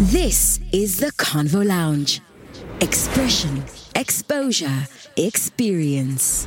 This is the Convo Lounge. Expression, exposure, experience.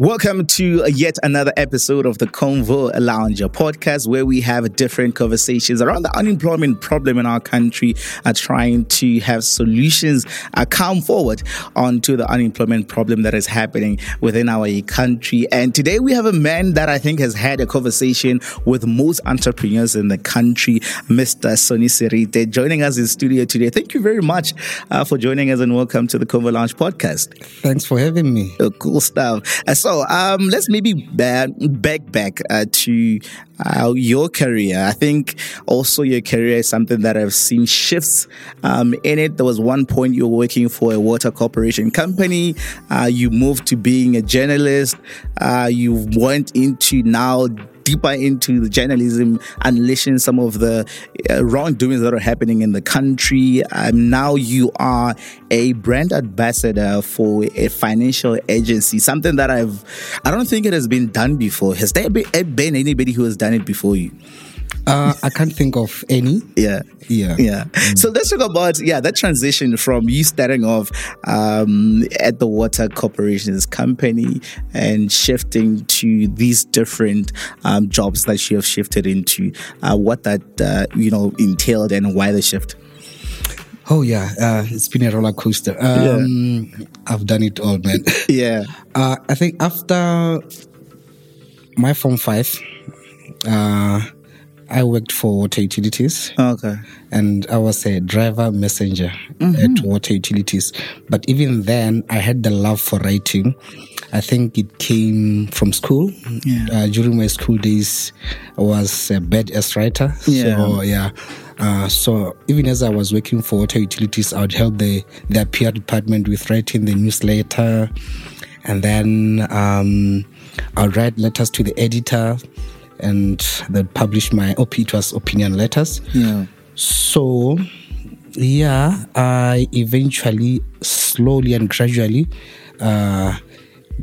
Welcome to yet another episode of the Convo Lounge, a podcast where we have different conversations around the unemployment problem in our country, uh, trying to have solutions uh, come forward onto the unemployment problem that is happening within our country. And today we have a man that I think has had a conversation with most entrepreneurs in the country, Mr. Sonny Serite, joining us in studio today. Thank you very much uh, for joining us and welcome to the Convo Lounge podcast. Thanks for having me. Uh, cool stuff. Uh, so um, let's maybe back back, back uh, to uh, your career. I think also your career is something that I've seen shifts um, in it. There was one point you were working for a water corporation company. Uh, you moved to being a journalist. Uh, you went into now deeper into the journalism, unleashing some of the uh, wrongdoings that are happening in the country. Um, now you are a brand ambassador for a financial agency, something that I've, I don't think it has been done before. Has there been, been anybody who has done it before you? Uh, I can't think of any. Yeah. Yeah. Yeah. Mm. So let's talk about, yeah, that transition from you starting off um, at the Water Corporation's company and shifting to these different um, jobs that you have shifted into, uh, what that, uh, you know, entailed and why the shift. Oh yeah, uh, it's been a roller coaster. Um, yeah. I've done it all, man. yeah. Uh, I think after my form five, uh, I worked for water utilities. Okay. And I was a driver messenger mm-hmm. at water utilities. But even then, I had the love for writing. I think it came from school. Yeah. Uh, during my school days, I was a bad ass writer. Yeah. So, yeah. Uh, so even as I was working for water utilities, I would help the, the PR department with writing the newsletter. And then um, I would write letters to the editor and they published my op it was opinion letters. Yeah. So yeah, I eventually slowly and gradually uh,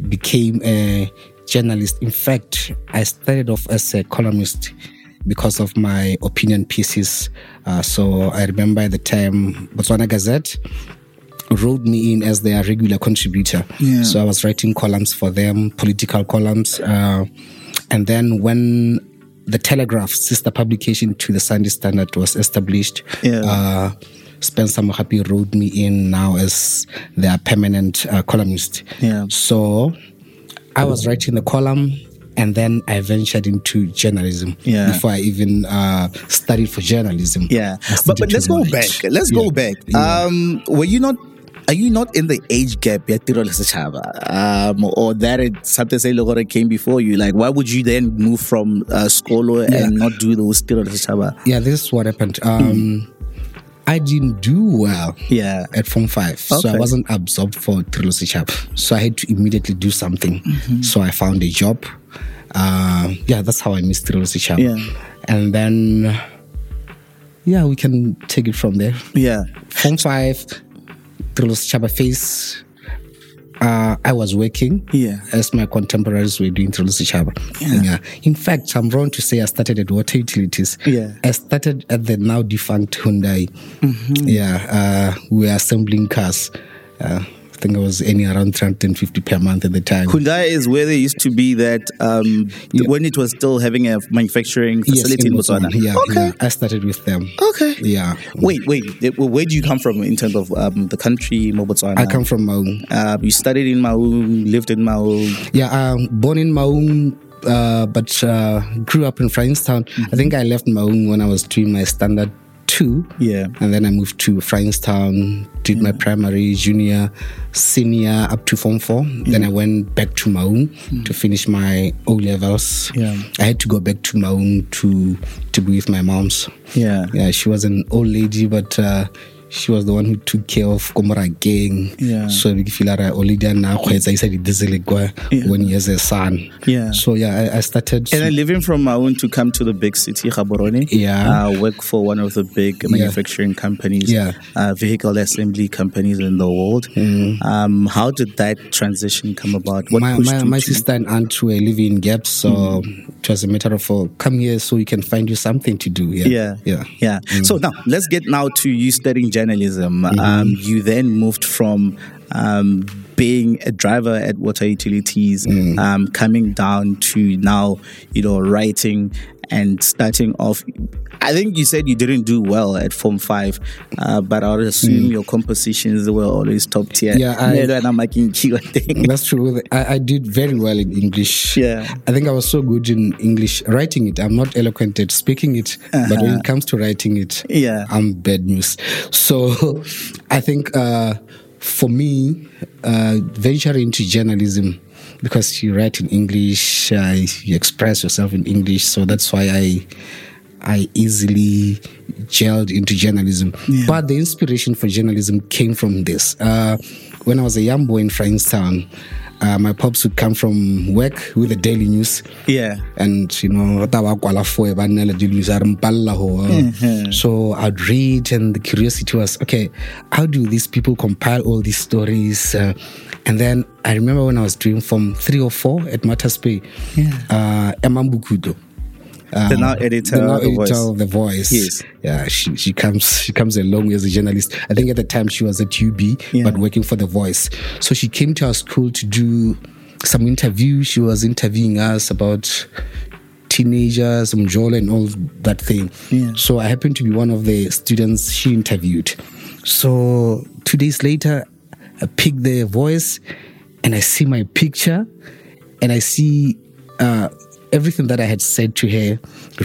became a journalist. In fact, I started off as a columnist because of my opinion pieces. Uh, so I remember at the time Botswana Gazette wrote me in as their regular contributor. Yeah. So I was writing columns for them, political columns. Uh, and then when the Telegraph, sister publication to the Sunday Standard, was established, yeah. uh, Spencer Mogapi wrote me in now as their permanent uh, columnist. Yeah. So I was writing the column and then I ventured into journalism yeah. before I even uh, studied for journalism. Yeah, but, but let's go back. Let's yeah. go back. Um, were you not are you not in the age gap yet, um, or that it's something say Logore came before you? Like, why would you then move from uh, yeah. and not do those Tiro Yeah, this is what happened. Um, mm. I didn't do well yeah. at Form 5. Okay. So I wasn't absorbed for Trilosi So I had to immediately do something. Mm-hmm. So I found a job. Uh, yeah, that's how I missed Trilosi Yeah. And then, yeah, we can take it from there. Yeah. Form 5, Tirelo Sechaba Face, uh, I was working yeah. as my contemporaries were doing Tirelo Sechaba. Yeah. yeah. In fact, I'm wrong to say I started at water utilities. Yeah. I started at the now defunct Hyundai. Mm-hmm. Yeah. Uh, we were assembling cars. Uh, think it was any around 350 per month at the time. Hyundai is where they used to be that um, yeah. when it was still having a manufacturing facility yes, in, in Botswana. Yeah, okay. Yeah. I started with them. Okay. Yeah. Wait, wait. Where do you come from in terms of um, the country, Botswana? I come from Maun. Uh, you studied in Maun, lived in Maun. Yeah, um, born in Maun, uh, but uh, grew up in Francistown. Mm-hmm. I think I left Maun when I was doing my standard two. Yeah. And then I moved to Francistown, did yeah. my primary, junior, senior up to Form 4. Yeah. Then I went back to Maun mm. to finish my O levels. Yeah. I had to go back to Maun to to be with my mom's. Yeah. Yeah, she was an old lady, but uh, she was the one who took care of Komora gang. Yeah. So we feel like already now kgweetsa isa di-diesel kwa Yeah. when he has a son. Yeah. So yeah, I, I started. And then leaving from Maun to come to the big city, Gaborone. Yeah. Uh, work for one of the big manufacturing companies, Yeah. uh, vehicle assembly companies in the world. Um, how did that transition come about? What Mm. my, my, my sister and aunt were living in Gap, so it was a matter of uh, come here so we can find you something to do. Yeah, Yeah. yeah. Yeah. So now let's get now to you studying journalism. Mm-hmm. Um, you then moved from um, being a driver at water utilities, Mm. um, coming down to now, you know, writing and starting off. I think you said you didn't do well at Form 5, uh, but I would assume your compositions were always top tier. Mm. Yeah, I- Maybe I'm making key thing. That's true. I, I did very well in English. Yeah. I think I was so good in English writing it. I'm not eloquent at speaking it, but when it comes to writing it, Uh-huh. Yeah. I'm bad news. So I think uh, for me, uh, venturing into journalism, because you write in English, uh, you express yourself in English, so that's why I. I easily gelled into journalism. But the inspiration for journalism came from this. Uh, when I was a young boy in Francistown, uh, my pops would come from work with the daily news. Yeah. And you know, ta ba kwala for ba nna le daily news, a re mpalla ho, uh, so I'd read, and the curiosity was okay. How do these people compile all these stories? Uh, and then I remember when I was doing from three or four at Matters Bay, uh, Emang Bokhutlo. The now editor the now editor Voice. of the voice. Yes. Yeah, she, she comes she comes along as a journalist. I think at the time she was at UB, Yeah. but working for the voice. So she came to our school to do some interview. She was interviewing us about teenagers, Mjolo and all that thing. Yeah. So I happened to be one of the students she interviewed. So two days later, I pick the voice and I see my picture and I see uh, everything that I had said to her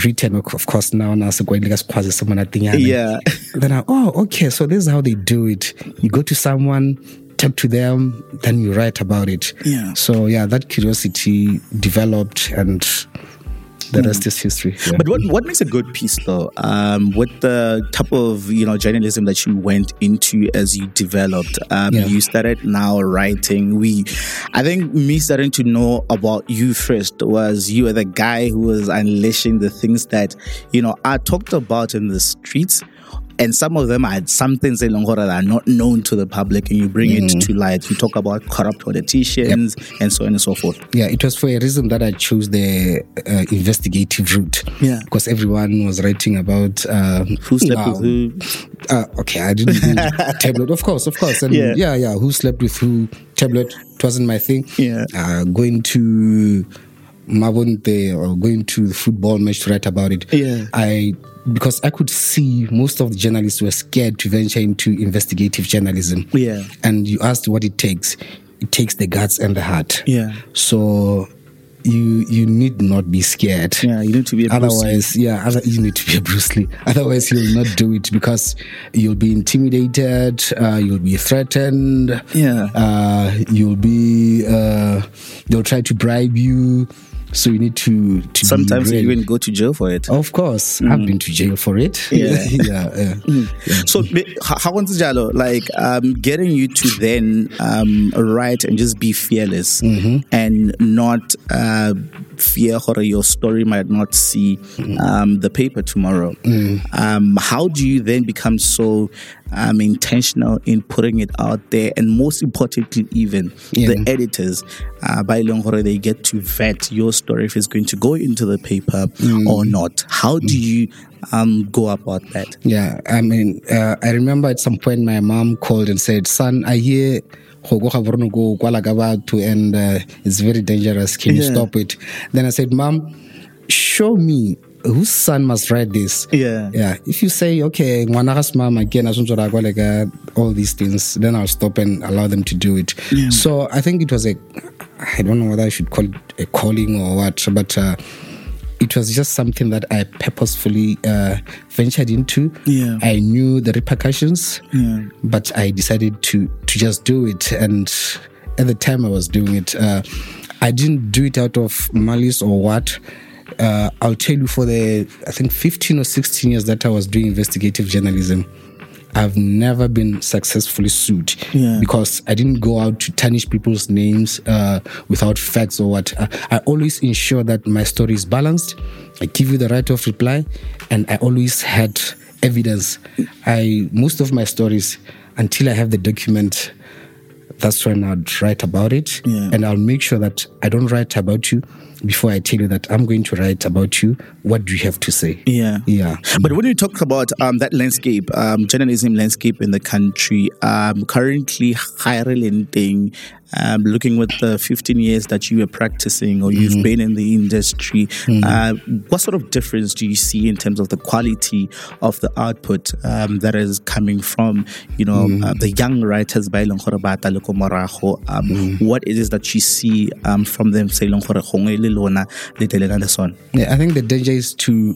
written, of course, now. now so going like as someone at the end. Yeah. Then I, oh, okay, so this is how they do it. You go to someone, talk to them, then you write about it. Yeah. So yeah, that curiosity developed and the rest is history. Yeah. But what what makes a good piece though? Um, with the type of you know journalism that you went into as you developed, um, Yeah. you started now writing. We, I think me starting to know about you first was you were the guy who was unleashing the things that you know are talked about in the streets. And some of them are some things in Longora that are not known to the public, and you bring Mm. it to light. You talk about corrupt politicians and so on and so forth. Yeah, it was for a reason that I chose the uh, investigative route. Yeah. Because everyone was writing about uh, Who slept with who? Uh, okay, I didn't do tablet. Of course, of course. And Yeah. yeah. yeah, Who slept with who? Tablet. It wasn't my thing. Yeah. Uh, going to Mabonte or going to the football match to write about it. Yeah. I because I could see most of the journalists were scared to venture into investigative journalism. Yeah. And you asked what it takes. It takes the guts and the heart. Yeah. So you you need not be scared. Yeah, you need to be a Bruce Lee. Otherwise, yeah, other, you need to be a Bruce Lee. Otherwise, you'll not do it because you'll be intimidated. Uh, you'll be threatened. Yeah. Uh, you'll be. Uh, they'll try to bribe you. So you need to. to Sometimes you even go to jail for it. Of course, I've been to jail for it. Yeah. yeah, yeah. yeah. So, how was Jalo? Like, um, getting you to then um, write and just be fearless Mm-hmm. and not uh, fear or your story might not see um, the paper tomorrow. Mm. Um, how do you then become so um, intentional in putting it out there? And most importantly, even Yeah. the editors, uh, by long horror, they get to vet your story if it's going to go into the paper Mm. or not. How do you um, go about that? Yeah, I mean, uh, I remember at some point my mom called and said, "Son, I hear go go Gaborone go kwala ka batho and uh, it's very dangerous. Can you stop it?" Then I said, "Mom, show me." Whose son must write this? Yeah. Yeah. If you say, okay, ngwana mom again, like uh, all these things, then I'll stop and allow them to do it. So I think it was a, I don't know whether I should call it a calling or what, but uh, it was just something that I purposefully uh, ventured into. Yeah. I knew the repercussions, Yeah. but I decided to to just do it. And at the time I was doing it, uh, I didn't do it out of malice or what. Uh, I'll tell you for the I think 15 or 16 years that I was doing investigative journalism. I've never been successfully sued Yeah. because I didn't go out to tarnish people's names uh, without facts or what. I, I always ensure that my story is balanced. I give you the right of reply, and I always had evidence. I most of my stories until I have the document. That's when I'd write about it, Yeah. and I'll make sure that I don't write about you before I tell you that I'm going to write about you. What do you have to say? Yeah. Yeah. But when you talk about um, that landscape, um, journalism landscape in the country, um, currently hiring thing, um, looking with the 15 years that you were practicing or you've been in the industry, uh, what sort of difference do you see in terms of the quality of the output um, that is coming from, you know, uh, the young writers by Eleng gore ba ata le ko morago? um, What it is that you see um, from them, say, Eleng gore gongwe le lona le telena le? Yeah, I think the danger is to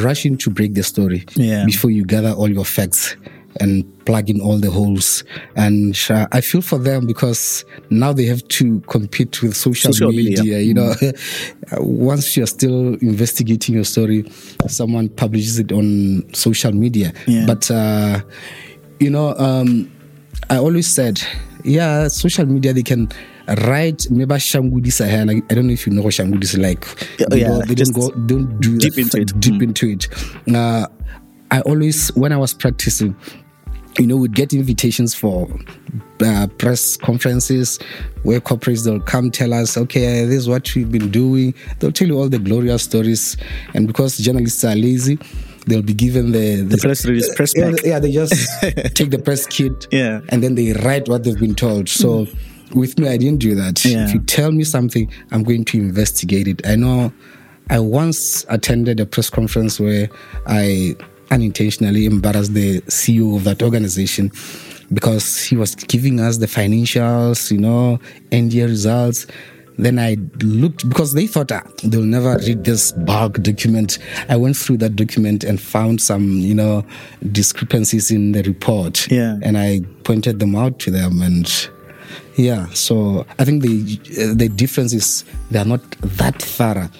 rush in to break the story Yeah. before you gather all your facts and plug in all the holes. And uh, I feel for them because now they have to compete with social, Social media. media. You know, once you're still investigating your story, someone publishes it on social media. Yeah. But uh, you know, um, I always said, yeah, social media they can write maybe shangudisa here. Like I don't know if you know what shangudisa like. They yeah, don't, they don't go, don't do deep into it. Deep Mm. into it. Uh, I always when I was practicing. You know, we'd get invitations for uh, press conferences where corporates they'll come tell us, okay, this is what we've been doing. They'll tell you all the glorious stories, and because journalists are lazy, they'll be given the The press release, press yeah, pack. yeah, they just take the press kit Yeah. and then they write what they've been told. So with me, I didn't do that. Yeah. If you tell me something, I'm going to investigate it. I know I once attended a press conference where I unintentionally embarrassed the CEO of that organization because he was giving us the financials, you know, end year results. Then I looked because they thought ah, they'll never read this bulk document. I went through that document and found some, you know, discrepancies in the report. Yeah. And I pointed them out to them and yeah, so I think the the difference is they are not that thorough.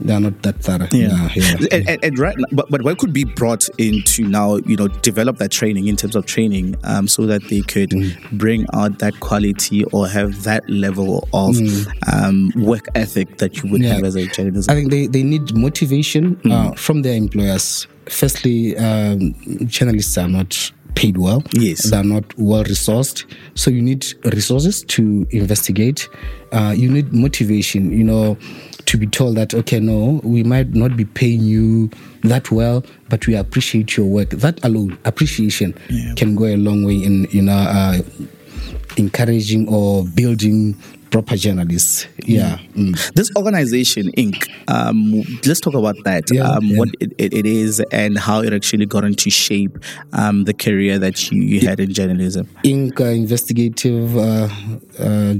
They are not that thorough. Yeah. yeah. And, and, and right, now- but but what could be brought into now, you know, develop that training in terms of training, um, so that they could bring out that quality or have that level of um, work ethic that you would Yeah. have as a journalist. I think they, they need motivation uh, from their employers. Firstly, um, journalists are not paid well. Yes. They're not well resourced. So you need resources to investigate. Uh, you need motivation, you know, to be told that, okay, no, we might not be paying you that well, but we appreciate your work. That alone, appreciation, can go a long way in, you know, uh, encouraging or building proper journalists. Yeah. Mm. This organization, INK. Um, let's talk about that. Yeah, um, yeah. What it, it, it is and how it actually got into shape um, the career that you, you had in journalism. INK. Uh, investigative. Uh, uh,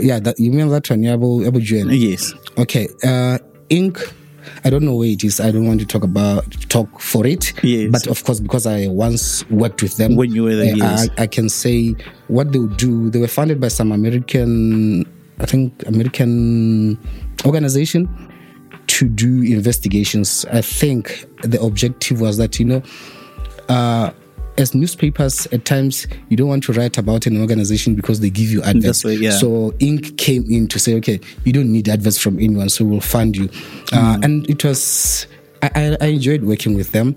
yeah, that, you mean that one? Yeah, Abu Juan. Yes. Okay. Uh, INK. I don't know where it is. I don't want to talk about talk for it. Yes. But of course, because I once worked with them, When you were there, I, yes. I, I can say what they would do. They were funded by some American, I think, American organization to do investigations. I think the objective was that you know. Uh, as newspapers, at times you don't want to write about an organization because they give you adverts. Right, yeah. So INK. came in to say, okay, you don't need adverts from anyone, so we'll fund you. Uh, and it was, I, I, enjoyed working with them.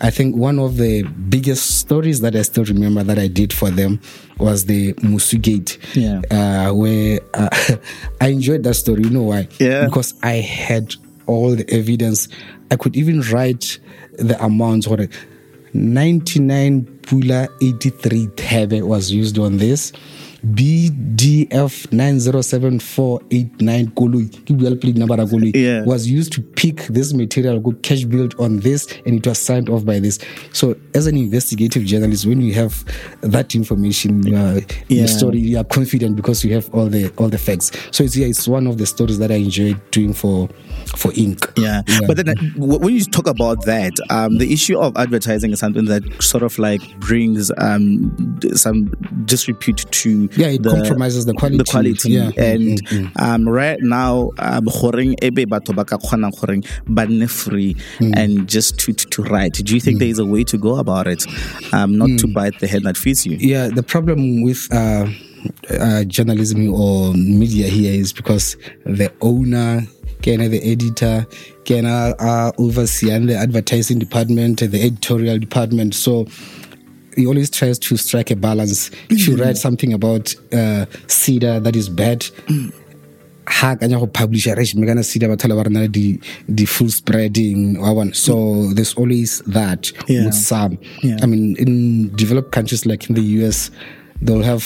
I think one of the biggest stories that I still remember that I did for them was the Musu Gate, Yeah. uh, where uh, I enjoyed that story. You know why? Yeah. Because I had all the evidence. I could even write the amounts or 99 Pula 83 Tebe was used on this. BDF 907489 Koloi, ke bua le plate number ya koloi, Yeah. was used to pick this material, go Cashbuild on this, and it was signed off by this. So, as an investigative journalist, when you have that information, uh, are, Yeah. your story, you are confident because you have all the all the facts. So, it's, yeah, it's one of the stories that I enjoyed doing for for INK. Yeah. But then uh, when you talk about that, um, the issue of advertising is something that sort of like brings um, some disrepute to Yeah, it compromises the quality. The quality. Yeah. And Mm, um, right now, um, goreng ebe batho ba ka kgona goreng ba nne free Mm. and just to, to, to write. Do you think there is a way to go about it? Um, not Mm. to bite the hand that feeds you. Yeah, the problem with uh, uh, journalism or media here is because the owner, can the editor, can uh, oversee the advertising department, the editorial department. So he always tries to strike a balance. If you write something about uh, CEDA that is bad, ha kanya go publisher re me kana CEDA ba thola ba rena di di full spreading wa bona so there's always that Yeah. with some Yeah. i mean in developed countries like in the us they'll have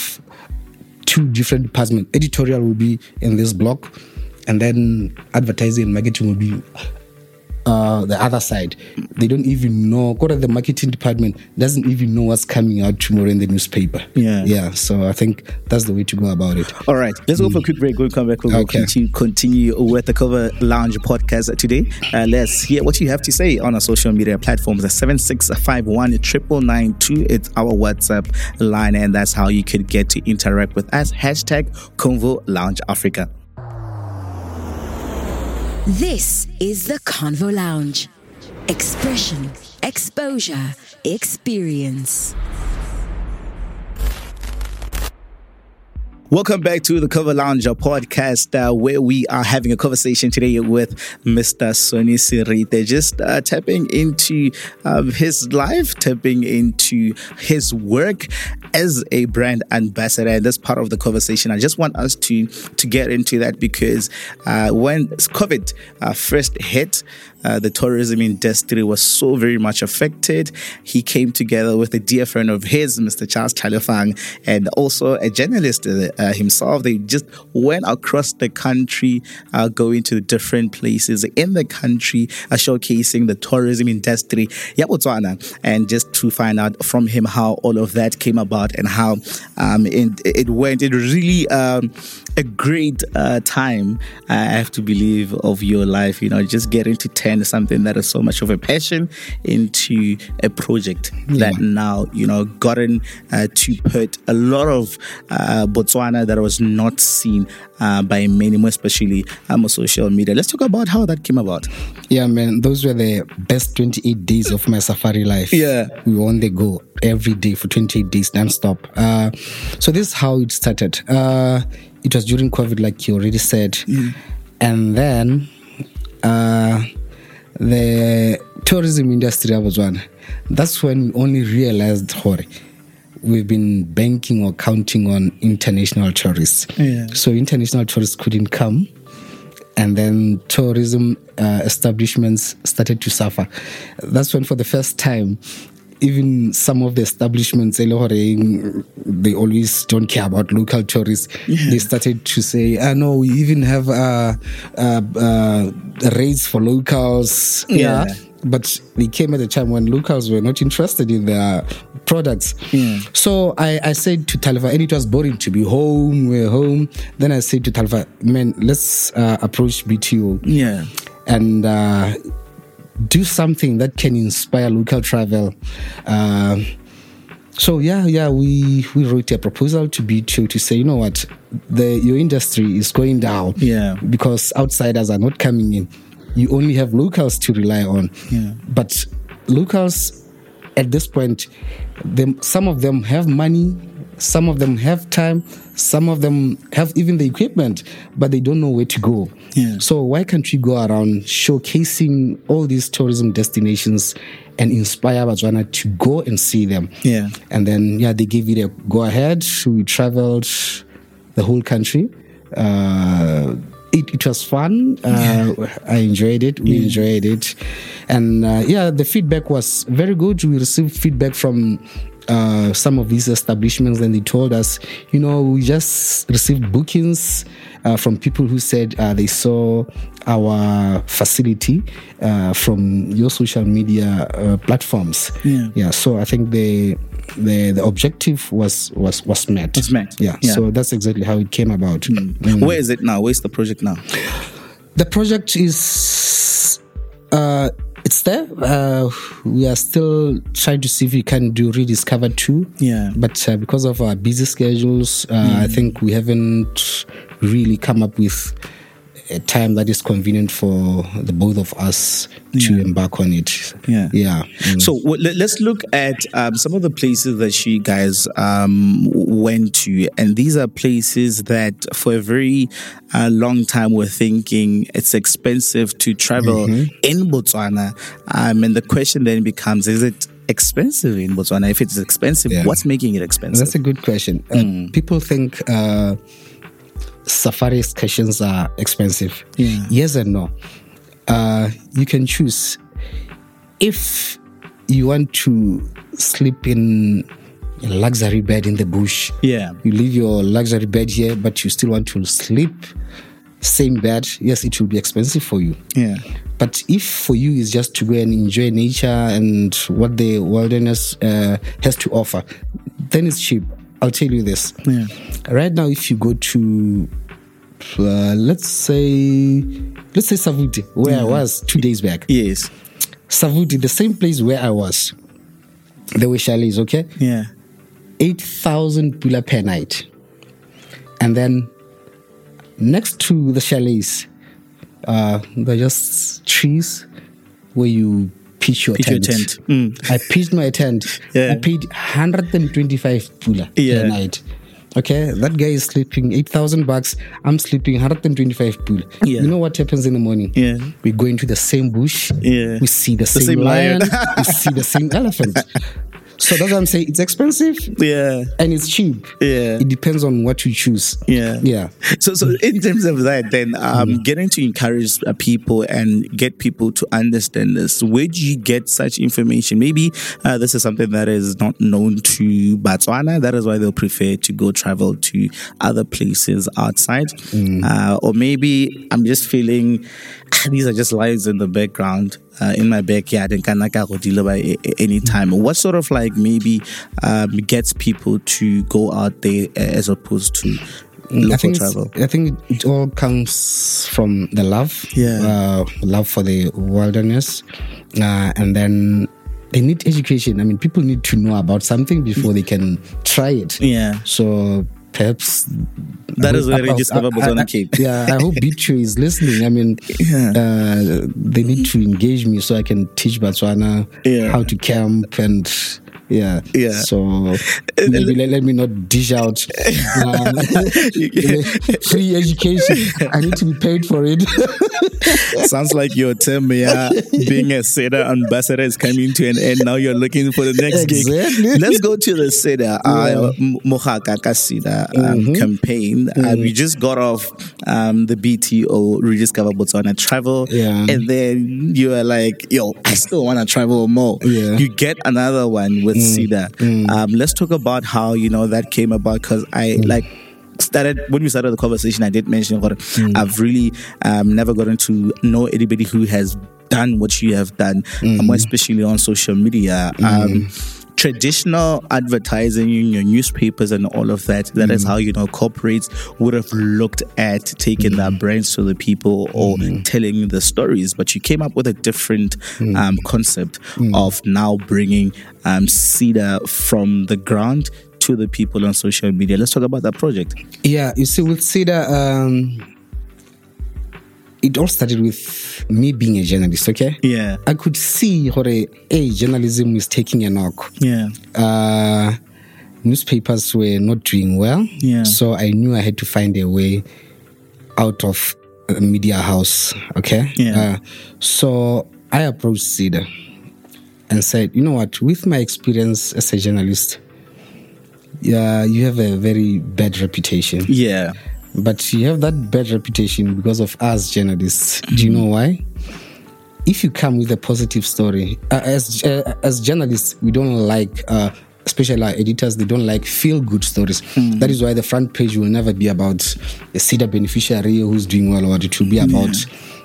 two different departments editorial will be in this block and then advertising and marketing will be uh, the other side. They don't even know. Go to the marketing department doesn't even know what's coming out tomorrow in the newspaper. Yeah. yeah. So I think that's the way to go about it. All right, let's go for a quick break. We'll come back. We'll Okay. continue, continue with the Convo Lounge podcast today. Uh, let's hear what you have to say on our social media platforms. The 7651 992. It's our WhatsApp line, and that's how you could get to interact with us. Hashtag Convo Lounge Africa. This is the Convo Lounge. Expression, exposure, experience. Welcome back to the Convo Lounge podcast, uh, where we are having a conversation today with Mr. Sonny Serite, just uh, tapping into um, his life, tapping into his work as a brand ambassador. And that's part of the conversation. I just want us to to get into that because uh, when COVID uh, first hit, uh, the tourism industry was so very much affected. He came together with a dear friend of his, Mr. Charles Chalifang, and also a journalist uh, uh, himself. They just went across the country, uh, going to different places in the country, uh, showcasing the tourism industry, Botswana, and just to find out from him how all of that came about and how um, it, it went. It really um, a great uh, time, I have to believe, of your life. You know, just getting to turn something that is so much of a passion into a project that now, you know, gotten uh, to put a lot of uh, Botswana that was not seen uh, by many, more especially um, on social media. Let's talk about how that came about. Yeah, man, those were the best 28 days of my safari life. Yeah. We were on the go every day for 28 days non-stop. Uh, so this is how it started. Uh, it was during COVID, like you already said. And then uh, the tourism industry of Botswana, that's when we only realized, Hore, we've been banking or counting on international tourists. Yeah. So international tourists couldn't come and then tourism uh, establishments started to suffer. That's when, for the first time, even some of the establishments, they always don't care about local tourists. They started to say, "Ah, know we even have uh, uh, uh, rates for locals." Yeah. But they came at a time when locals were not interested in their products. So I, I said to Talva, and it was boring to be home, we're home. Then I said to Talva, man, let's uh, approach BTO Yeah. and uh, do something that can inspire local travel. Uh, so yeah, yeah, we we wrote a proposal to BTO to say, you know what, the your industry is going down. Yeah. because outsiders are not coming in. You only have locals to rely on. Yeah. But locals at this point, them some of them have money, some of them have time, some of them have even the equipment, but they don't know where to go. Yeah. So why can't we go around showcasing all these tourism destinations and inspire Botswana to go and see them? Yeah. And then yeah, they gave it a go ahead. We traveled the whole country. Uh, it, it was fun. Uh, I enjoyed it. We enjoyed it, and uh, yeah, the feedback was very good. We received feedback from uh, some of these establishments, and they told us, you know, we just received bookings uh, from people who said uh, they saw our facility uh, from your social media uh, platforms. Yeah. yeah. So I think the the the objective was was was met. Was met. Yeah. Yeah. So that's exactly how it came about. Mm. Where is it now? Where's the project now? The project is Uh, it's there. Uh, we are still trying to see if we can do rediscover two. Yeah. But uh, because of our busy schedules, uh, I think we haven't really come up with a time that is convenient for the both of us to embark on it. Yeah. Yeah. Mm. So w- let- let's look at um, some of the places that you guys um, went to, and these are places that for a very uh, long time were thinking it's expensive to travel in Botswana, um, and the question then becomes: Is it expensive in Botswana? If it's expensive, Yeah. what's making it expensive? That's a good question. Uh, people think uh, safari excursions are expensive. Yeah. Yes and no. Uh, you can choose. If you want to sleep in a luxury bed in the bush, yeah, you leave your luxury bed here, but you still want to sleep same bed. Yes, it will be expensive for you. yeah, But if for you is just to go and enjoy nature and what the wilderness uh, has to offer, then it's cheap. I'll tell you this. Yeah. Right now, if you go to, uh, let's say, let's say Savuti, where I was two days back. yes, Savuti, the same place where I was. There were chalets, okay? yeah, 8,000 pula per night. And then next to the chalets, uh, they're just trees where you pitch your Pitch your tent. tent. Mm. I pitched my tent. Yeah. I paid 125 pula Yeah. per night. Okay, that guy is sleeping 8,000 bucks. I'm sleeping 125 pula. Yeah. You know what happens in the morning? Yeah. We go into the same bush. Yeah. We see the, same, same lion. lion. we see the same elephant. So that's what I'm saying. It's expensive yeah. and it's cheap. Yeah. It depends on what you choose. Yeah. Yeah. So, so in terms of that, then um, getting to encourage uh, people and get people to understand this, where do you get such information? Maybe uh, this is something that is not known to Botswana. That is why they'll prefer to go travel to other places outside. Uh, or maybe I'm just feeling "Ah, these are just lions in the background. Uh, in my backyard and can go deliver a- a- any time. What sort of like maybe um, gets people to go out there as opposed to local I think travel? I think it all comes from the love, Yeah. uh, love for the wilderness, uh, and then they need education. I mean, people need to know about something before they can try it. Yeah. So perhaps That is where I- I- I- Botswana I- came. Yeah, I hope Bichu is listening. I mean, Yeah. uh, they need to engage me so I can teach Botswana Yeah. how to camp and yeah, Yeah. So maybe let, let me not dish out uh, free education. I need to be paid for it. Sounds like your term, yeah, being a CEDA ambassador is coming to an end. Now you're looking for the next Exactly. gig. Let's go to the CEDA, uh, Mohaka Kasida um, campaign. Um, you just got off um, the BTO Rediscover Botswana travel. Yeah. And then you are like, yo, I still want to travel more. Yeah. You get another one with CEDA. Um, let's talk about how, you know, that came about because I like started when we started the conversation i did mention what i've really um, never gotten to know anybody who has done what you have done um, more especially on social media. Um, traditional advertising in your newspapers and all of that That is how you know corporates would have looked at taking their brands to the people or telling the stories. But you came up with a different um, concept of now bringing um, CEDA from the ground to the people on social media. Let's talk about that project. Yeah, you see, with CEDA, um, it all started with me being a journalist, okay? Yeah. I could see how a hey, journalism is taking a knock. Yeah. Uh, newspapers were not doing well. Yeah. So I knew I had to find a way out of a media house, okay? Yeah. Uh, so I approached CEDA and said, you know what, with my experience as a journalist, yeah, you have a very bad reputation. Yeah. But you have that bad reputation because of us journalists. Do you know why? If you come with a positive story, uh, as uh, as journalists, we don't like, uh, especially our editors, they don't like feel good stories. That is why the front page will never be about a CEDA beneficiary who's doing well, or it will be about.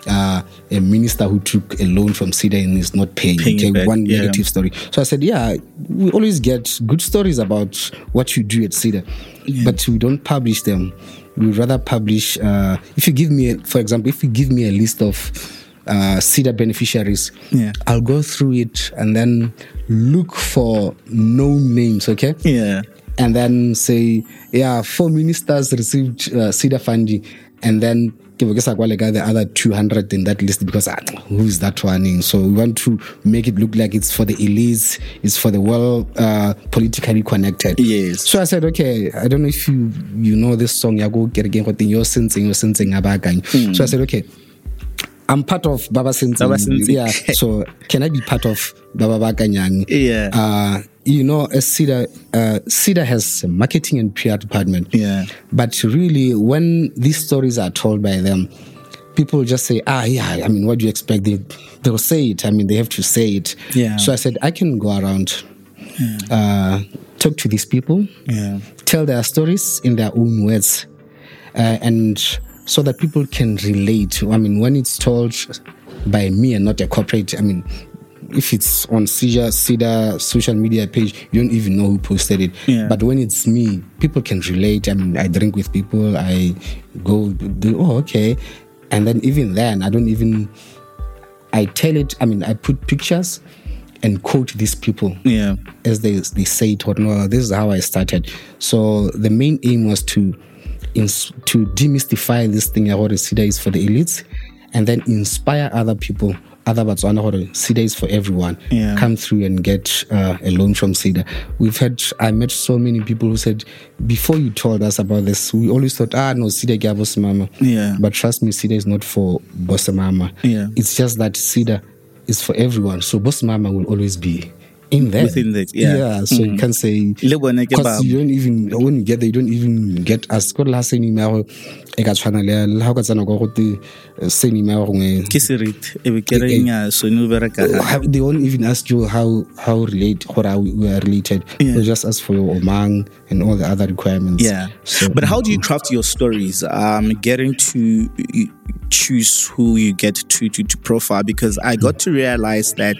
Uh, a minister who took a loan from CEDA and is not paying. Paying okay, back, one yeah. negative story. So I said, yeah, we always get good stories about what you do at CEDA, but we don't publish them. We rather publish. Uh, if you give me, a, for example, if you give me a list of uh, CEDA beneficiaries. Yeah. I'll go through it and then look for known names, okay? Yeah. And then say, yeah, four ministers received uh, CEDA funding. And then ke be ke sa kwale ka the other 200 in that list because ah, who is that one? in? So we want to make it look like it's for the elites, it's for the well uh, politically connected. Yes. So I said, okay, I don't know if you you know this song, ya go kerekeng gote yo sentseng yo sentseng a baakanye. So I said, okay, I'm part of Baba Sentseng. Baba Sentseng. Yeah. So can I be part of Baba Bakanyang? Yeah. Uh, you know, CEDA, uh, CEDA has a marketing and PR department. Yeah. But really, when these stories are told by them, people just say, ah, yeah, I mean, what do you expect? They, they'll say it. I mean, they have to say it. Yeah. So I said, I can go around, uh, talk to these people, Yeah. tell their stories in their own words, uh, and so that people can relate. I mean, when it's told by me and not a corporate, I mean, if it's on CEDA, CEDA social media page, you don't even know who posted it. Yeah. But when it's me, people can relate. I mean, I drink with people, I go, do, oh, okay. And then even then, I don't even, I tell it, I mean, I put pictures and quote these people Yeah. as they they say it or no this is how i started so the main aim was to ins- to demystify this thing about CEDA is for the elites and then inspire other people other Botswana gore CEDA is for everyone Yeah. come through and get uh, a loan from CEDA we've had I met so many people who said before you told us about this we always thought ah no ke ya boss mama Yeah. but trust me CEDA is not for boss mama Yeah. it's just that CEDA is for everyone so boss mama will always be in there Within the- yeah. yeah so you mm. can say Le bone ke because you don't even when you get there you don't even get asked ko la seni ma go e ka tshwana le le ha o ka tsena go go te eh, seni ma go ngwe Ke seriti. E be ke re eh, eh. nya so ne bereka oh, they won't even ask you how how relate or how we are related Yeah. they just ask for your omang and all the other requirements Yeah. so but how do you mm. craft your stories? Um, getting to choose who you get to, to to profile because I got to realize that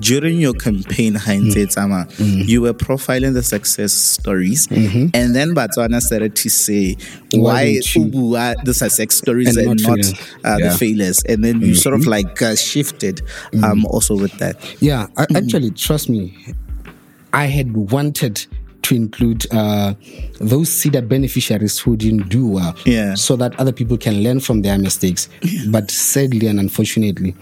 during your campaign, Heinze mm. Tama, mm. you were profiling the success stories, mm-hmm. and then Batswana started to say why don't you- uh, the success stories And and, not uh, the failures, and then you sort of mm-hmm. like uh, shifted mm-hmm. um, also with that. Yeah, I, actually, trust me, I had wanted to include uh, those CEDA beneficiaries who didn't do well, Yeah. so that other people can learn from their mistakes. But sadly and unfortunately,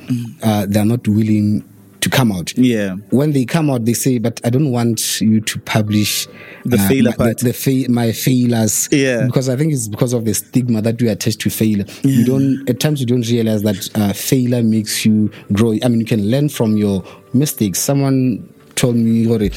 uh, they're not willing to come out. Yeah. When they come out, they say, "But I don't want you to publish The failure my, part. the, the fa- my failures." Yeah. because I think it's because of the stigma that we attach to failure. You don't at times you don't realize that uh, failure makes you grow. I mean, you can learn from your mistakes. Someone told me, "Gore,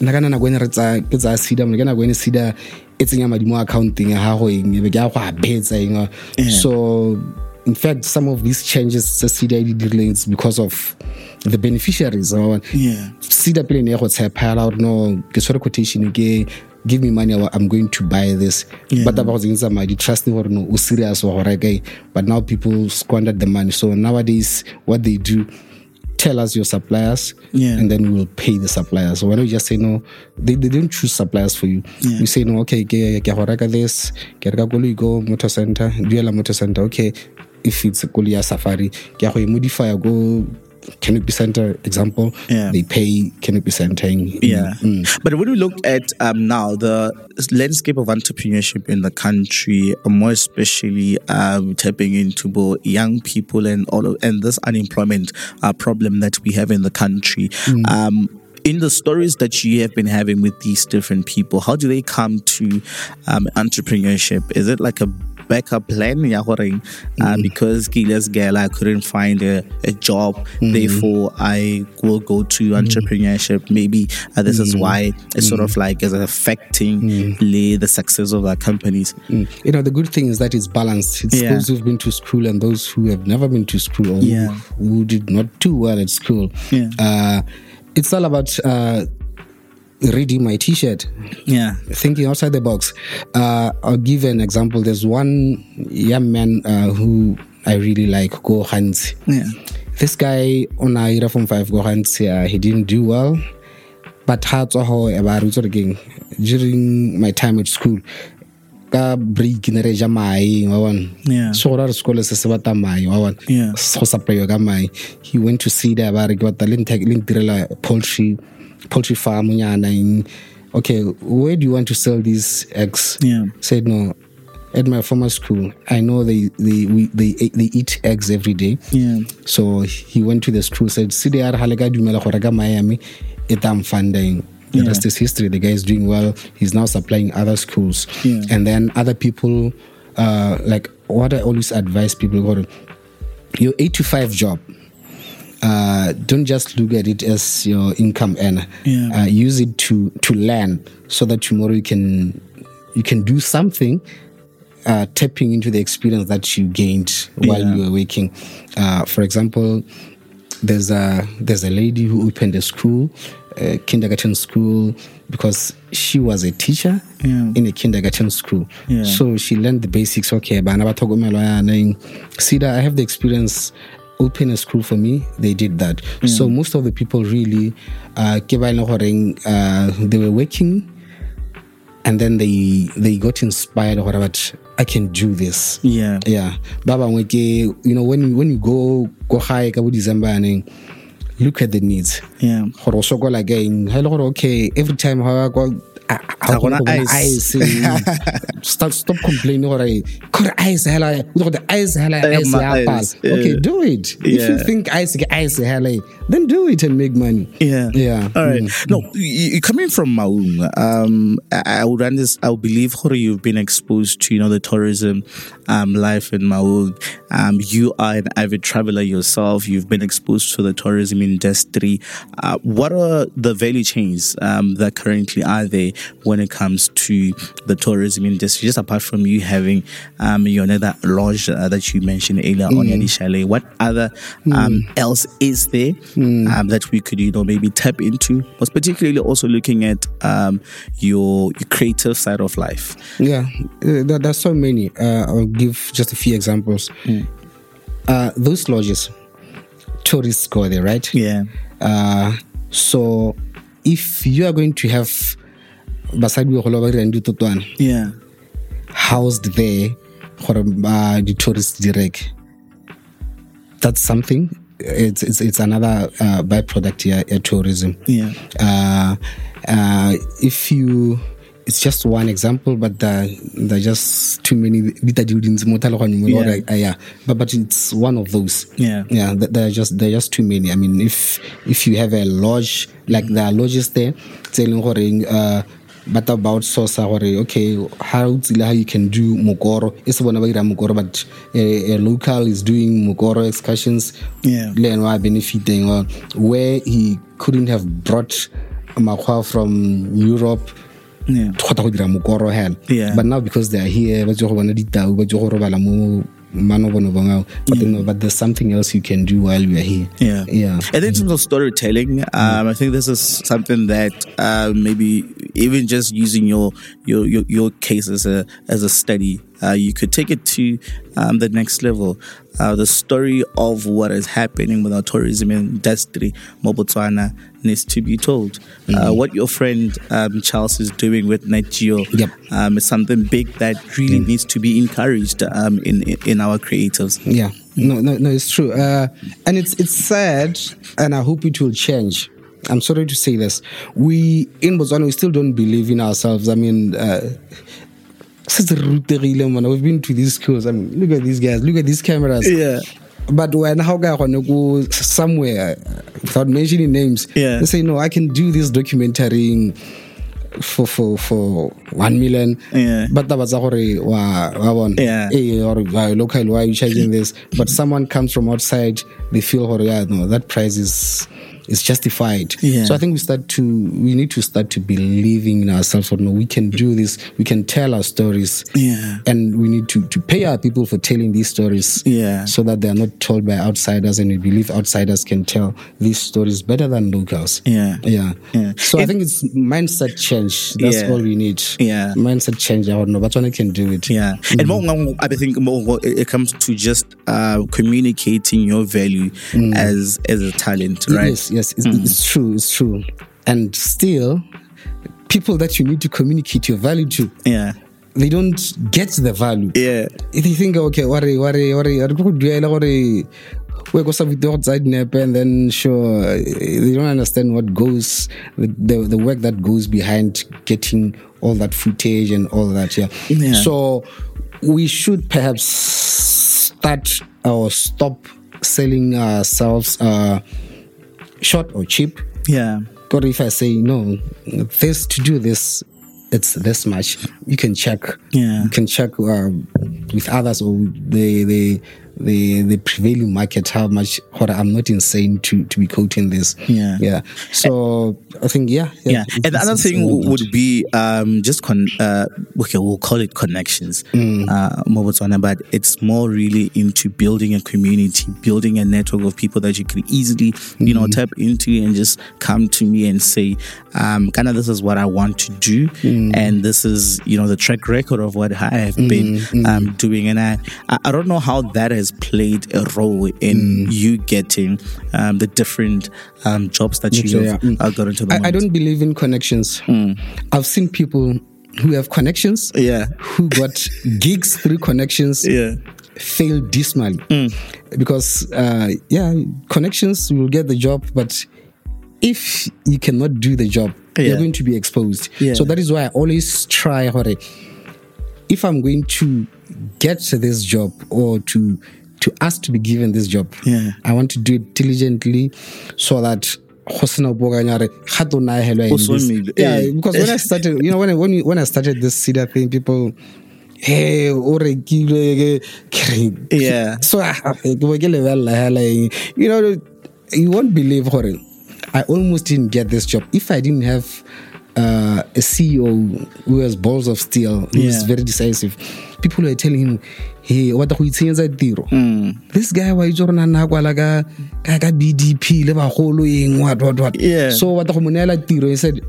nna ka nako ene re ke tsa sida mo ke nako ene sida e tsenya madi mo ya gago eng e be ke a go a betsa eng ah. so in fact some of these changes tsa sida di dirileng it's because of the beneficiaries ah, Yeah. sida pele ne ya go gore no ke tshwere quotation ke give me money i'm going to buy this. Yeah. but about tsenyetsa madi trust me gore no o serious wa go reka but now people squandered the money. So nowadays what they do tell us your suppliers Yeah. and then we will pay the suppliers. So why don't you just say no? They, they don't choose suppliers for you. Yeah. You say no, okay, ke ke go reka this, koloi go motor center, duela motor center, okay. If it's a koloi ya safari, modify go canopy center example, Yeah. they pay canopy center. Yeah. But when we look at um, now the landscape of entrepreneurship in the country, uh, more especially um, tapping into both young people and all of, and this unemployment uh, problem that we have in the country. Um, in the stories that you have been having with these different people, how do they come to um, entrepreneurship? Is it like a backup plan ya gore, uh, because Gile's girl I couldn't find a, a job therefore I will go to entrepreneurship maybe uh, this is why it's sort of like is affecting the success of our companies Mm. You know, the good thing is that it's balanced. It's Yeah. those who've been to school and those who have never been to school or Yeah. who, who did not do well at school. Yeah. Uh, it's all about uh, reading my t-shirt yeah thinking outside the box. Uh, I'll give an example. There's one young man uh, who I really like, Go Hans. yeah This guy on a from five Go Hans, uh, he didn't do well. But how to how about again during my time at school, ka break ne re ja mae wa bona Yeah. so gore re sekolo se se bata mae wa bona Yeah. go supply ka mae he went to see there ba re ke batla le ntirela poultry poultry farm in okay where do you want to sell these eggs Yeah. said no at my former school i know they they we, they they eat eggs every day Yeah. so he went to the school said see they are halega dumela go reka miami it am funding the Yeah. rest is history the guy is doing well he's now supplying other schools Yeah. and then other people uh like what i always advise people go to your 8 to 5 job uh, don't just look at it as your income earner. Yeah. Uh, use it to to learn, so that tomorrow you can you can do something, uh, tapping into the experience that you gained while Yeah. you were working. Uh, for example, there's a there's a lady who opened a school, a kindergarten school, because she was a teacher Yeah. in a kindergarten school. So she learned the basics. Okay, bana ba tlhokomelwa yana eng. see that I have the experience. Open a school for me. They did that. So most of the people really, uh, uh, they were working and then they they got inspired or but I can do this. Yeah. Yeah. Baba you know when you, when you go go high December yaneng, look at the needs. Yeah. Gore o sokola ke eng? Ha le gore okay every time ha go Ha stop stop complaining gore kore ice hela o the ice hela Eh, ice ma- ya pala ice, okay do it if you think ice ke ice hela then do it and make money Yeah. yeah All right. Mm. No, you, you coming from Maun, um, I, I would understand, I would believe Hore, you've been exposed to, you know, the tourism, um, life in Maun. Um, you are an avid traveler yourself. You've been exposed to the tourism industry. Uh, what are the value chains, um, that currently are there when it comes to the tourism industry? Just apart from you having, um, your another lodge uh, that you mentioned earlier on Yadi Chalet, what other, um, else is there, um, that we could, you know, maybe tap into? Was particularly also looking at, um, your, your creative side of life. Yeah, uh, there, there's so many. Uh, I'll give just a few examples. Uh, those lodges, tourists go there, right? Yeah. Uh, so if you are going to have basadi ba golo ba dirang ditotwana Yeah. housed there gore uh, the tourists direct, that's something. It's it's, it's another uh, byproduct here tourism. Yeah. uh, uh, if you it's just one example but there, there are just too many dita di le dintsi mo tlhaloganyong mo le gore, uh, yeah but, but it's one of those Yeah. yeah th- there are just there are just too many i mean if if you have a lodge like there are lodges there goreng uh, but about source gore okay how tsile how you can do mokoro e se bona ba dira mokoro but a, a local is doing mokoro excursions Yeah. le ene wa benefiting or where he couldn't have brought makgwa from europe Yeah. go dira mokoro hela Yeah. but now because they are here ba tswa go bona ditau ba tswa go robala mo ao but, but there's something else you can do while are here Yeah. yeah And in terms of storytelling, um, I think this is something that uh, maybe even just using your your your, your case as a as a study, uh, you could take it to um, the next level. Uh, the story of what is happening with our tourism industry, Botswana, needs to be told. Uh, what your friend um, Charles is doing with NetGeo Yep. um, is something big that really needs to be encouraged um, in in our creatives. Yeah, no, no, no, it's true. Uh, and it's it's sad, and I hope it will change. I'm sorry to say this. We in Botswana, we still don't believe in ourselves. I mean, uh, since rutegile, man, we've been to these schools. I mean, look at these guys. Look at these cameras. Yeah. But when how guy wanna go somewhere without mentioning names, Yeah. they say no, I can do this documentary for for for one million. Yeah. But that was already wa bona. Yeah. Eh, or uh, local, why are you charging this? But someone comes from outside, they feel, oh, yeah, no, that price is is justified. Yeah. So I think we start to we need to start to believing in ourselves. Or no, we can do this. We can tell our stories. Yeah. And we need to to pay our people for telling these stories. Yeah. So that they are not told by outsiders, and we believe outsiders can tell these stories better than locals. Yeah. Yeah. Yeah. So I think it's mindset change. That's Yeah. all we need. Yeah. Mindset change. I don't know, but one can do it. Yeah, and more, I think more it comes to just uh, communicating your value as as a talent, right? Yes, yes, it's, it's true, it's true. And still, people that you need to communicate your value to, Yeah, they don't get the value. Yeah. If you think, okay, worry, worry, worry, I could do worry. We go with the outside nap and then sure they don't understand what goes the, the the work that goes behind getting all that footage and all that yeah. Yeah. so we should perhaps start or stop selling ourselves uh short or cheap Yeah. or if I say no, this to do this, it's this much. You can check. Yeah. You can check uh, with others or the the the the prevailing market how much. Or I'm not insane to to be quoting this. Yeah. Yeah. So I think yeah. Yeah, it's- and the other thing would be um, just con- uh, okay, we'll call it connections, uh, more Botswana, but it's more really into building a community, building a network of people that you could easily, you know, tap into and just come to me and say, um, kind of this is what I want to do, and this is you know the track record of what I have been um, doing, and I I I don't know how that has played a role in you getting um, the different um, jobs that you Yeah, have uh, got into the I, I don't believe in connections. I've seen people who have connections. Yeah. Who got gigs through connections. Yeah. fail dismally Mm. because uh, yeah connections will get the job but if you cannot do the job Yeah. you're going to be exposed Yeah. so that is why i always try if i'm going to get this job or to to ask to be given this job Yeah. i want to do it diligently so that go sena bokanya re ga to naehelwa in O so this- maybe- yeah eh. because when i started you know when i when, we, when i started this CEDA thing people hey o rekile ke- ke Yeah. so ah, ah, ke bo ke lebelela hela you know you won't believe gore i almost didn't get this job if i didn't have uh, a ceo who has balls of steel who is very decisive. People were telling him hey batla go itshenyetsa tiro this guy wa itse rona na nna kwala ka ka ka bdp le bagolo eng what what what? Yeah. so batla go mo neela tiro he said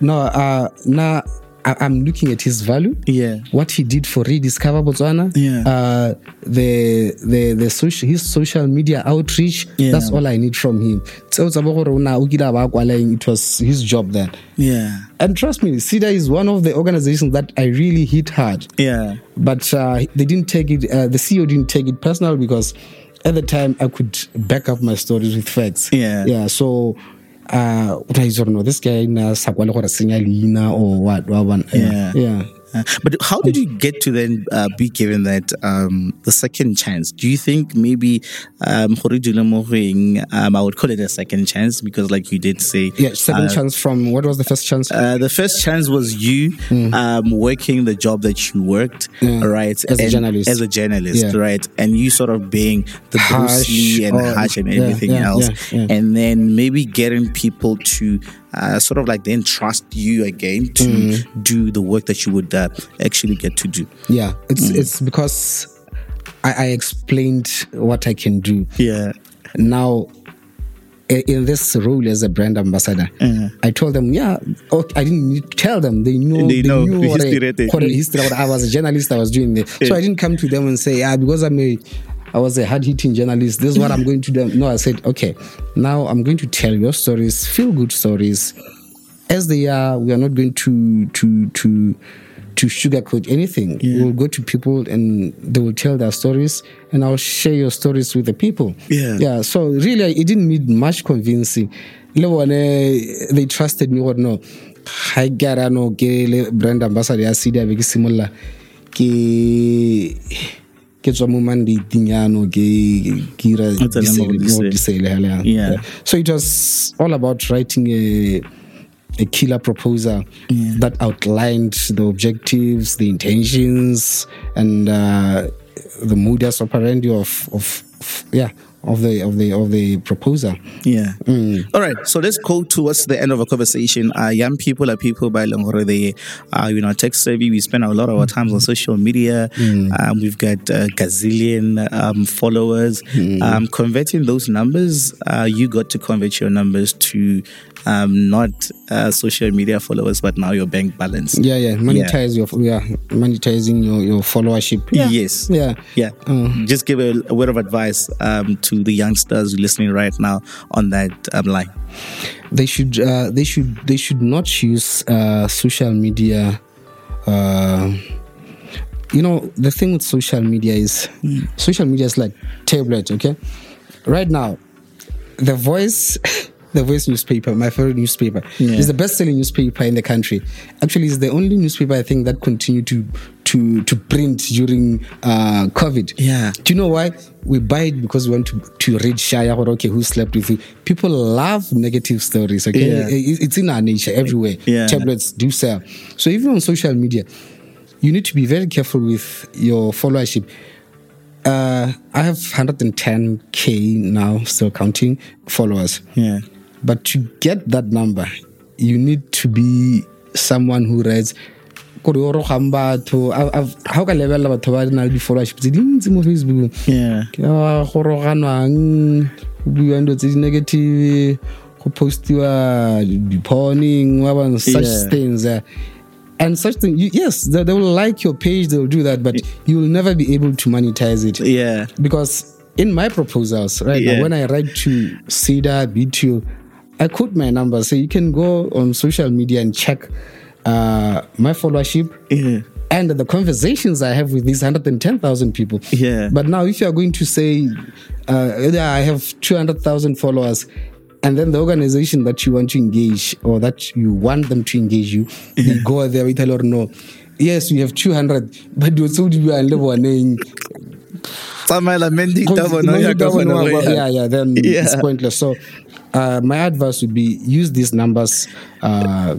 no uh, na I- I'm looking at his value Yeah. what he did for rediscover botswana Yeah. uh, the the the social his social media outreach Yeah. that's all i need from him tseo tsa bo gore o na o kile a ba kwala eng, it was his job then Yeah. and trust me CEDA is one of the organizations that i really hit hard Yeah. but uh, they didn't take it uh, the ceo didn't take it personal because at the time i could back up my stories with facts Yeah. yeah so uh o tla itse gore no this guy na sa kwa le gore senya leina or what wa bona Yeah. yeah but how did you get to then uh, be given that um, the second chance? Do you think maybe um, gore o dule mo go eng, um, I would call it a second chance because, like you did say, yeah second uh, chance from what was the first chance Uh, the first chance was you um, working the job that you worked, Mm. Right? As a journalist. As a journalist, Yeah. right? And you sort of being the Bruce Lee and Hush and everything yeah, else. yeah, yeah. And then maybe getting people to uh, sort of like then trust you again to Mm. do the work that you would uh, actually get to do. yeah it's Mm. it's because I, I explained what i can do Yeah. now i- in this role as a brand ambassador i told them yeah oh, i didn't need to tell them they know They know the gore- history there. gore history gore i was a journalist i was doing this so i didn't come to them and say yeah because i'm a I was a hard-hitting journalist. This is what I'm going to do. No, I said, okay, now I'm going to tell your stories, feel good stories, as they are. We are not going to to to to sugarcoat anything. We'll go to people and they will tell their stories, and I'll share your stories with the people. Yeah. yeah. So really, it didn't need much convincing. They trusted me or no. I got no brand ambassador be ke simolla ke ke tswa mo mandating yano ke ke ira O tsena mo go disele- mo disele. disele hela, Yeah. so it was all about writing a a killer proposal that outlined the objectives, the intentions, and uh, the modus operandi of, of, of yeah of the of the of the proposal. Yeah. All right. So let's go towards the end of our conversation. Uh, young people are people by Langore. They are, you know, tech savvy. We spend a lot of our time on social media. Um, we've got a gazillion um, followers. Um, converting those numbers, uh, you got to convert your numbers to um, not uh, social media followers, but now your bank balance. Yeah, yeah, monetize your yeah monetizing your your followership. Yeah. Yes. Yeah. Yeah. Just give a, a word of advice um, to the youngsters listening right now on that um, line. they should uh, they should they should not use uh, social media uh, you know, the thing with social media is social media is like tablet, okay? Right now, the voice the voice newspaper, my favorite newspaper, Yeah. is the best selling newspaper in the country. Actually, it's the only newspaper I think that continued to to to print during uh, COVID. Yeah. Do you know why? We buy it because we want to, to read Shaya or okay, who slept with you. People love negative stories, okay? Yeah. It's in our nature everywhere. Yeah. Tablets do sell. So even on social media, you need to be very careful with your followership. Uh, I have 110k now, still counting followers. Yeah. But to get that number, you need to be someone who writes kore o rogang batho ga o ka lebelela batho ba na le di-followership tse dintsi mo facebook Yeah. ke ba go roganwang go buiwang dilo tse di-negative go postiwa di-poning wa bang such Yeah. things uh, and such things you, yes they, they will like your page they will do that but you will never be able to monetize it Yeah. because in my proposals right Yeah. now when i write to CEDA b2 i quote my numbers so you can go on social media and check uh, my followership Yeah. and the conversations i have with these 110000 people Yeah. but now if you are going to say uh, i have 200000 followers and then the organization that you want to engage or that you want them to engage you they go there tell her no yes we have 200 but you're so you are living Tsamaela mending taba no ya ka kgona go ya. yeah, yeah, then Yeah. it's pointless. So, uh, my advice would be use these numbers uh,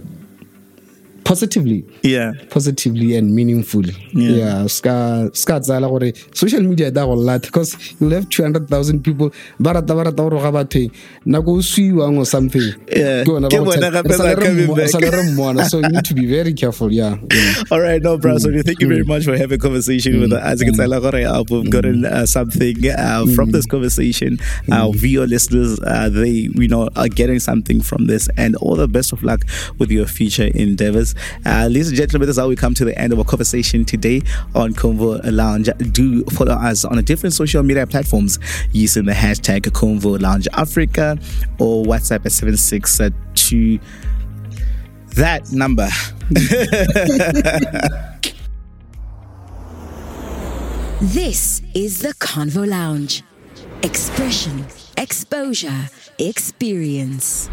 positively. Yeah. Positively and meaningfully. Yeah. Ska ska tsala gore social media da go lat because you'll have 200,000 people ba rata ba rata go roga batho nako o suiwang or something. Yeah. Ke bona go bona tshela- gape ba coming back. re sa le re mmona. So you need to be very careful. Yeah. yeah. All right, no, bro. So thank you very much for having a conversation with us. As you can tell, uh, we've gotten uh, something uh, from this conversation. Our viewer listeners, uh, they you know are getting something from this, and all the best of luck with your future endeavors. Uh, ladies and gentlemen, this is how we come to the end of our conversation today on Convo Lounge. Do follow us on the different social media platforms using the hashtag Convo Lounge Africa or WhatsApp at seven six two that number. This is the Convo Lounge. Expression, exposure, experience.